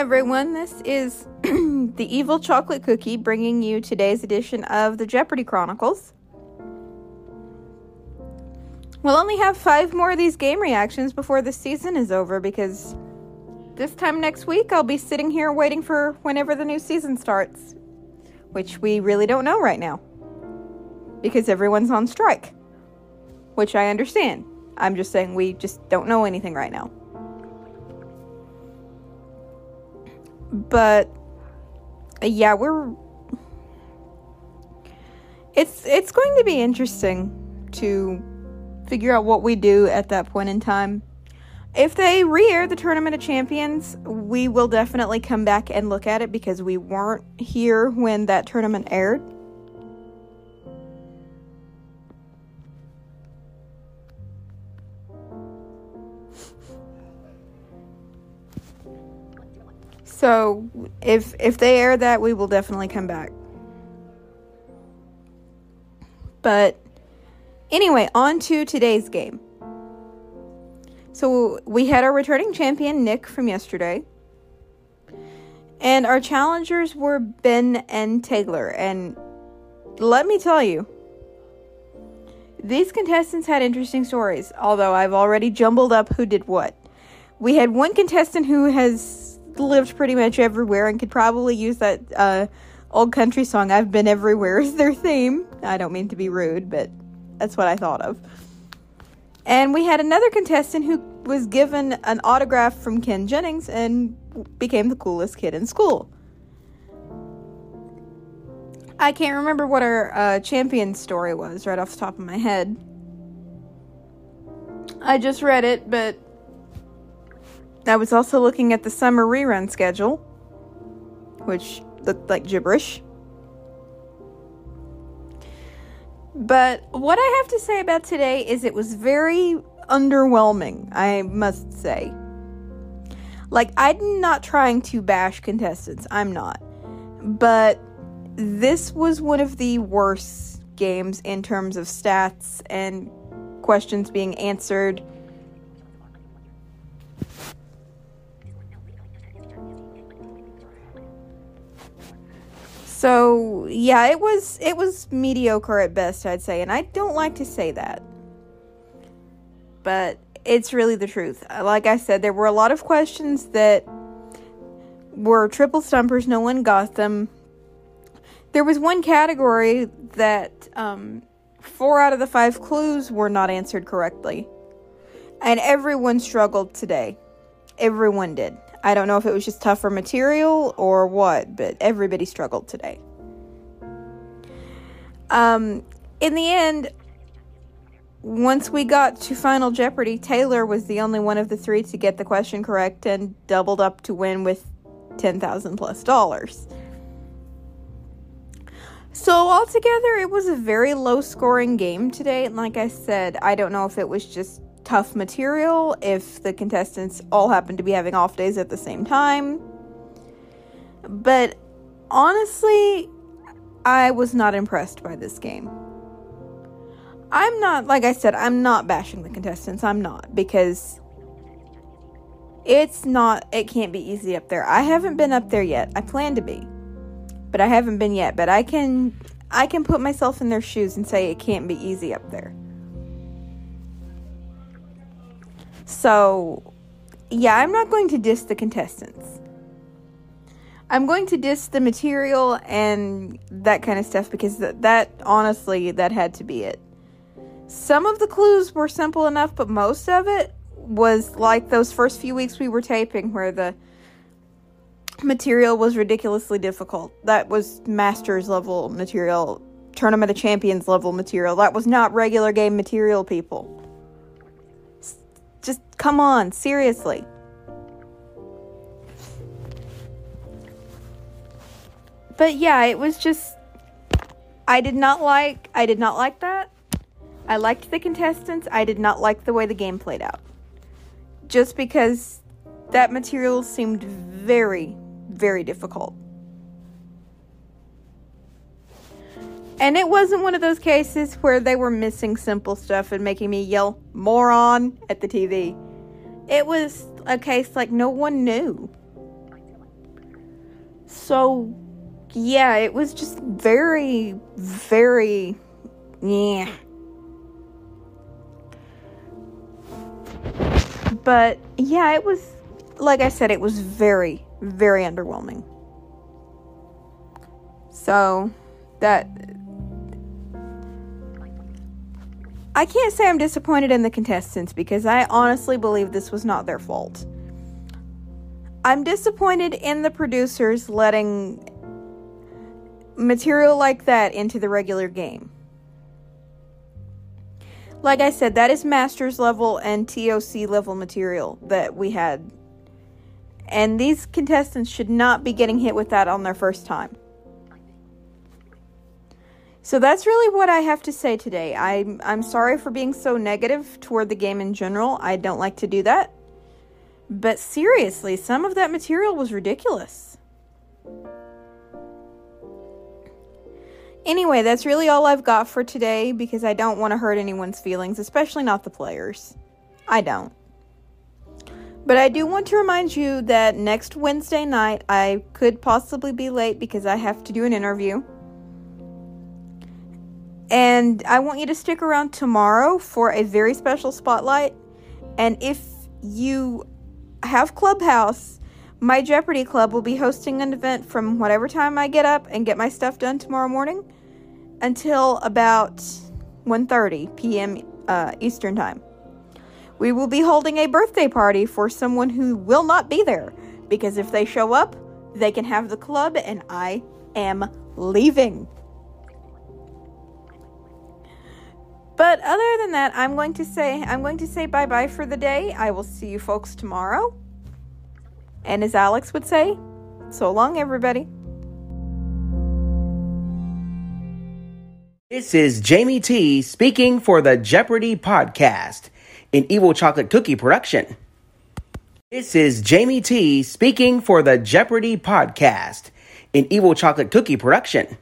Everyone. This is the Evil Chocolate Cookie bringing you today's edition of the Jeopardy Chronicles. We'll only have five more of these game reactions before the season is over because this time next week I'll be sitting here waiting for whenever the new season starts, which we really don't know right now because everyone's on strike, which I understand. I'm just saying we just don't know anything right now. But yeah, we're it's it's going to be interesting to figure out what we do at that point in time. If they re-air the Tournament of Champions, we will definitely come back and look at it because we weren't here when that tournament aired. So if if they air that, we will definitely come back. But anyway, on to today's game. So we had our returning champion Nick from yesterday. And our challengers were Ben and Taylor. And let me tell you, these contestants had interesting stories, although I've already jumbled up who did what. We had one contestant who has lived pretty much everywhere and could probably use that uh, old country song "I've Been Everywhere" as their theme. I don't mean to be rude, but that's what I thought of. And we had another contestant who was given an autograph from Ken Jennings and became the coolest kid in school. I can't remember what our uh, champion story was right off the top of my head. I just read it, but I was also looking at the summer rerun schedule, which looked like gibberish. But what I have to say about today is it was very underwhelming, I must say. Like, I'm not trying to bash contestants, I'm not. But this was one of the worst games in terms of stats and questions being answered So, yeah, it was it was mediocre at best, I'd say, and I don't like to say that. But it's really the truth. Like I said, there were a lot of questions that were triple stumpers, no one got them. There was one category that um, four out of the five clues were not answered correctly. And everyone struggled today. Everyone did. I don't know if it was just tougher material or what, but everybody struggled today. Um, in the end, once we got to Final Jeopardy, Taylor was the only one of the three to get the question correct and doubled up to win with 10,000 plus dollars. So, altogether, it was a very low scoring game today. And like I said, I don't know if it was just tough material if the contestants all happen to be having off days at the same time. But honestly, I was not impressed by this game. I'm not, like I said, I'm not bashing the contestants. I'm not, because it's not, it can't be easy up there. I haven't been up there yet. I plan to be, but I haven't been yet. But I can, I can put myself in their shoes and say it can't be easy up there. So, yeah, I'm not going to diss the contestants. I'm going to diss the material and that kind of stuff because that, that honestly, that had to be it. Some of the clues were simple enough, but most of it was like those first few weeks we were taping where the material was ridiculously difficult. That was Masters level material, Tournament of Champions level material. That was not regular game material, people. Just come on, seriously. But yeah, it was just I did not like I did not like that. I liked the contestants. I did not like the way the game played out. Just because that material seemed very very difficult. And it wasn't one of those cases where they were missing simple stuff and making me yell moron at the TV. It was a case like no one knew. So, yeah, it was just very, very, yeah. But, yeah, it was, like I said, it was very, very underwhelming. So, that I can't say I'm disappointed in the contestants because I honestly believe this was not their fault. I'm disappointed in the producers letting material like that into the regular game. Like I said, that is Masters level and TOC level material that we had. And these contestants should not be getting hit with that on their first time. So that's really what I have to say today. I'm I'm sorry for being so negative toward the game in general. I don't like to do that. But seriously, some of that material was ridiculous. Anyway, that's really all I've got for today because I don't want to hurt anyone's feelings, especially not the players. I don't. But I do want to remind you that next Wednesday night I could possibly be late because I have to do an interview. And I want you to stick around tomorrow for a very special spotlight. And if you have Clubhouse, my Jeopardy Club will be hosting an event from whatever time I get up and get my stuff done tomorrow morning until about 1:30 p.m. Uh, Eastern Time. We will be holding a birthday party for someone who will not be there because if they show up, they can have the club and I am leaving. But other than that, I'm going to say I'm going to say bye-bye for the day. I will see you folks tomorrow. And as Alex would say, so long everybody. This is Jamie T speaking for the Jeopardy podcast, an Evil Chocolate Cookie production. This is Jamie T speaking for the Jeopardy podcast, an Evil Chocolate Cookie production.